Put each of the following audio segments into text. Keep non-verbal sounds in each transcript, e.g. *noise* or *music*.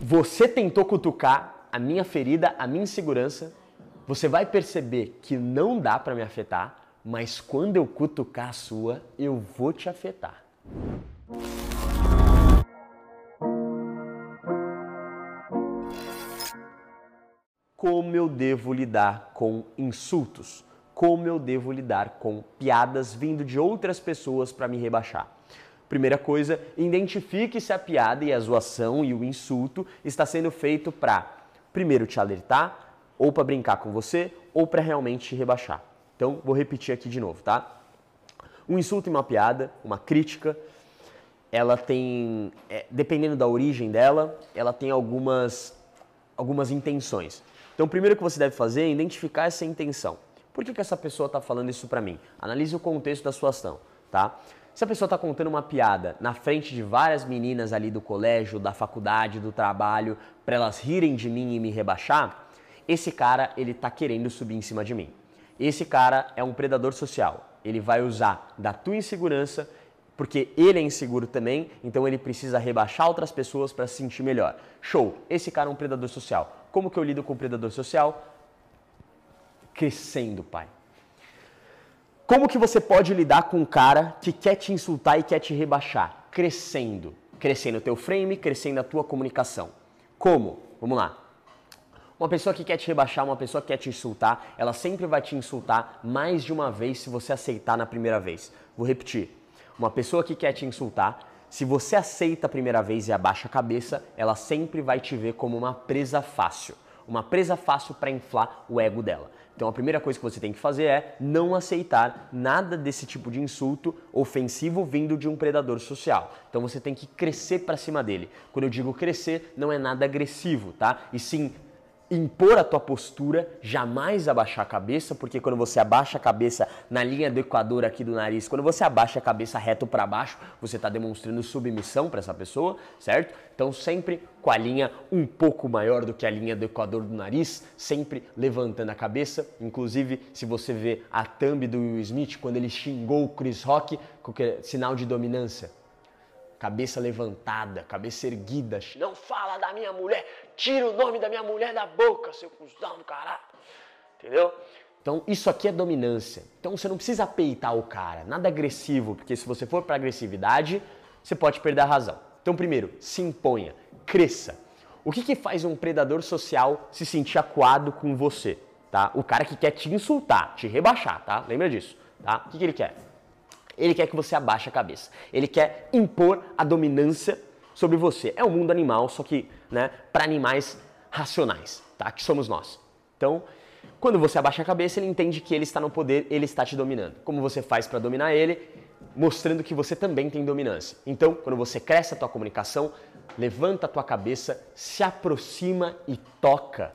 você tentou cutucar a minha ferida, a minha insegurança, você vai perceber que não dá para me afetar, mas quando eu cutucar a sua, eu vou te afetar. Como eu devo lidar com insultos? Como eu devo lidar com piadas vindo de outras pessoas para me rebaixar? Primeira coisa, identifique se a piada e a zoação e o insulto está sendo feito para primeiro te alertar, ou para brincar com você, ou para realmente te rebaixar. Então, vou repetir aqui de novo, tá? Um insulto e uma piada, uma crítica, ela tem, é, dependendo da origem dela, ela tem algumas, algumas intenções. Então, o primeiro que você deve fazer é identificar essa intenção. Por que, que essa pessoa está falando isso para mim? Analise o contexto da sua ação, tá? Se a pessoa está contando uma piada na frente de várias meninas ali do colégio, da faculdade, do trabalho, para elas rirem de mim e me rebaixar, esse cara ele está querendo subir em cima de mim. Esse cara é um predador social. Ele vai usar da tua insegurança, porque ele é inseguro também, então ele precisa rebaixar outras pessoas para se sentir melhor. Show! Esse cara é um predador social. Como que eu lido com o predador social? Crescendo, pai. Como que você pode lidar com um cara que quer te insultar e quer te rebaixar? Crescendo. Crescendo o teu frame, crescendo a tua comunicação. Como? Vamos lá. Uma pessoa que quer te rebaixar, uma pessoa que quer te insultar, ela sempre vai te insultar mais de uma vez se você aceitar na primeira vez. Vou repetir. Uma pessoa que quer te insultar, se você aceita a primeira vez e abaixa a cabeça, ela sempre vai te ver como uma presa fácil. Uma presa fácil para inflar o ego dela. Então a primeira coisa que você tem que fazer é não aceitar nada desse tipo de insulto ofensivo vindo de um predador social. Então você tem que crescer para cima dele. Quando eu digo crescer, não é nada agressivo, tá? E sim impor a tua postura, jamais abaixar a cabeça, porque quando você abaixa a cabeça na linha do equador aqui do nariz, quando você abaixa a cabeça reto para baixo, você está demonstrando submissão para essa pessoa, certo? Então sempre com a linha um pouco maior do que a linha do equador do nariz, sempre levantando a cabeça. Inclusive, se você vê a thumb do Will Smith quando ele xingou o Chris Rock, sinal de dominância, cabeça levantada, cabeça erguida. Não fala da minha mulher, tira o nome da minha mulher da boca, seu cuzão do caralho. Entendeu? Então, isso aqui é dominância. Então, você não precisa peitar o cara, nada agressivo, porque se você for para agressividade, você pode perder a razão. Então, primeiro, se imponha, cresça. O que, que faz um predador social se sentir acuado com você? Tá? O cara que quer te insultar, te rebaixar, tá? Lembra disso, tá? O que, que ele quer? Ele quer que você abaixe a cabeça. Ele quer impor a dominância sobre você. É o mundo animal, só que né, para animais racionais, tá? Que somos nós. Então, quando você abaixa a cabeça, ele entende que ele está no poder, ele está te dominando. Como você faz para dominar ele? Mostrando que você também tem dominância. Então, quando você cresce a tua comunicação, levanta a tua cabeça, se aproxima e toca.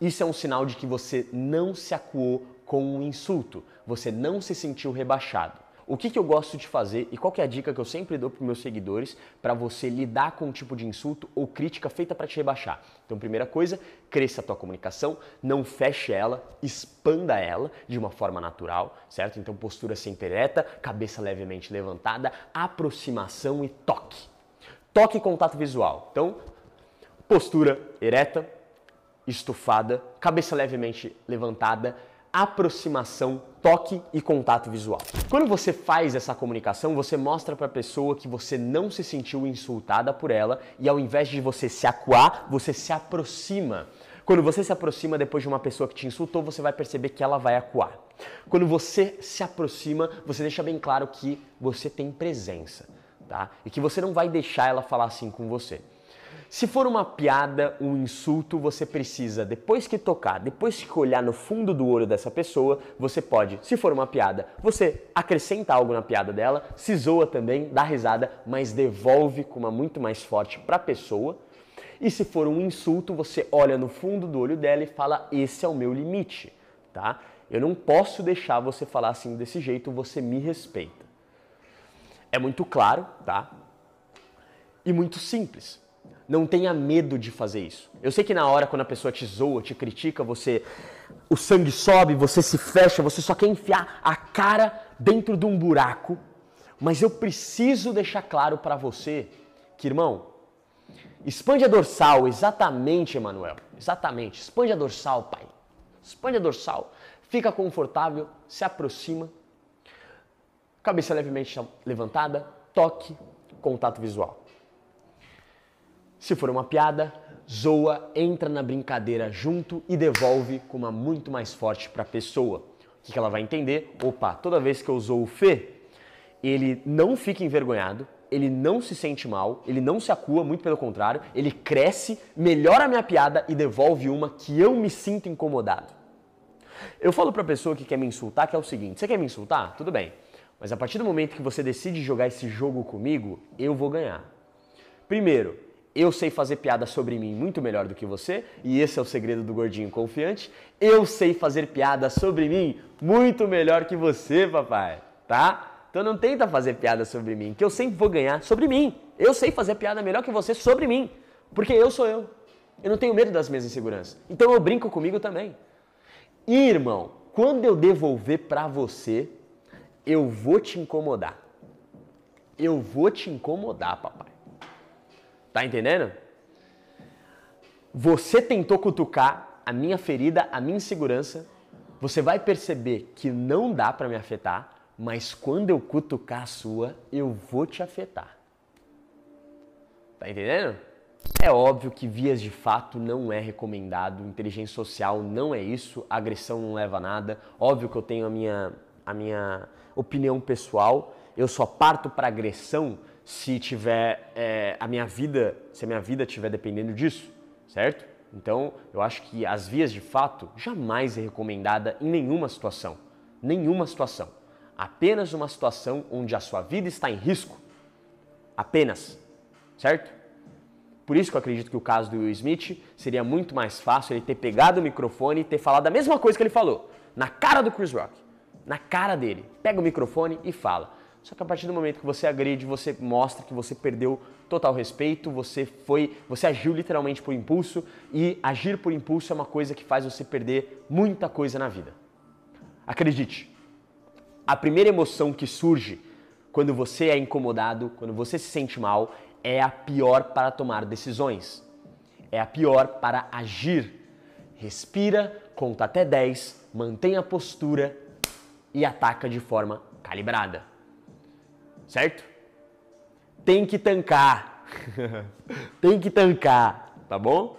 Isso é um sinal de que você não se acuou com um insulto, você não se sentiu rebaixado. O que, que eu gosto de fazer e qual é a dica que eu sempre dou para meus seguidores para você lidar com um tipo de insulto ou crítica feita para te rebaixar? Então, primeira coisa, cresça a tua comunicação, não feche ela, expanda ela de uma forma natural, certo? Então, postura sempre ereta, cabeça levemente levantada, aproximação e toque. Toque e contato visual. Então, postura ereta, estufada, cabeça levemente levantada, aproximação, toque e contato visual. Quando você faz essa comunicação, você mostra para a pessoa que você não se sentiu insultada por ela e ao invés de você se acuar, você se aproxima. Quando você se aproxima depois de uma pessoa que te insultou, você vai perceber que ela vai acuar. Quando você se aproxima, você deixa bem claro que você tem presença, tá? E que você não vai deixar ela falar assim com você. Se for uma piada, um insulto, você precisa, depois que tocar, depois que olhar no fundo do olho dessa pessoa, você pode, se for uma piada, você acrescenta algo na piada dela, se zoa também, dá risada, mas devolve com uma muito mais forte para a pessoa. E se for um insulto, você olha no fundo do olho dela e fala: "Esse é o meu limite", tá? Eu não posso deixar você falar assim desse jeito, você me respeita. É muito claro, tá? E muito simples. Não tenha medo de fazer isso. Eu sei que na hora, quando a pessoa te zoa, te critica, você. O sangue sobe, você se fecha, você só quer enfiar a cara dentro de um buraco. Mas eu preciso deixar claro para você que, irmão, Expande a dorsal, exatamente, Emanuel. Exatamente. Expande a dorsal, pai. Expande a dorsal. Fica confortável, se aproxima. Cabeça levemente levantada, toque, contato visual. Se for uma piada, zoa, entra na brincadeira junto e devolve com uma muito mais forte para a pessoa. O que, ela vai entender? Opa, toda vez que eu zoo o Fê, ele não fica envergonhado, ele não se sente mal, ele não se acua, muito pelo contrário, ele cresce, melhora a minha piada e devolve uma que eu me sinto incomodado. Eu falo para a pessoa que quer me insultar que é o seguinte: você quer me insultar? Tudo bem. Mas a partir do momento que você decide jogar esse jogo comigo, eu vou ganhar. Primeiro, eu sei fazer piada sobre mim muito melhor do que você, e esse é o segredo do gordinho confiante. Eu sei fazer piada sobre mim muito melhor que você, papai, tá? Então não tenta fazer piada sobre mim, que eu sempre vou ganhar sobre mim. Eu sei fazer piada melhor que você sobre mim, porque eu sou eu. Eu não tenho medo das minhas inseguranças. Então eu brinco comigo também. Irmão, quando eu devolver para você, eu vou te incomodar. Eu vou te incomodar, papai. Tá entendendo? Você tentou cutucar a minha ferida, a minha insegurança. Você vai perceber que não dá para me afetar, mas quando eu cutucar a sua, eu vou te afetar. Tá entendendo? É óbvio que vias de fato não é recomendado, inteligência social não é isso, agressão não leva a nada. Óbvio que eu tenho a minha, a minha opinião pessoal, eu só parto para agressão se tiver é, a minha vida, se a minha vida estiver dependendo disso, certo? Então, eu acho que as vias de fato jamais é recomendada em nenhuma situação, nenhuma situação. Apenas uma situação onde a sua vida está em risco, apenas, certo? Por isso que eu acredito que o caso do Will Smith seria muito mais fácil ele ter pegado o microfone e ter falado a mesma coisa que ele falou, na cara do Chris Rock, na cara dele. Pega o microfone e fala. Só que a partir do momento que você agride, você mostra que você perdeu total respeito, você foi, você agiu literalmente por impulso e agir por impulso é uma coisa que faz você perder muita coisa na vida. Acredite. A primeira emoção que surge quando você é incomodado, quando você se sente mal, é a pior para tomar decisões. É a pior para agir. Respira, conta até 10, mantenha a postura e ataca de forma calibrada. Certo? Tem que tancar. *laughs* Tem que tancar, tá bom?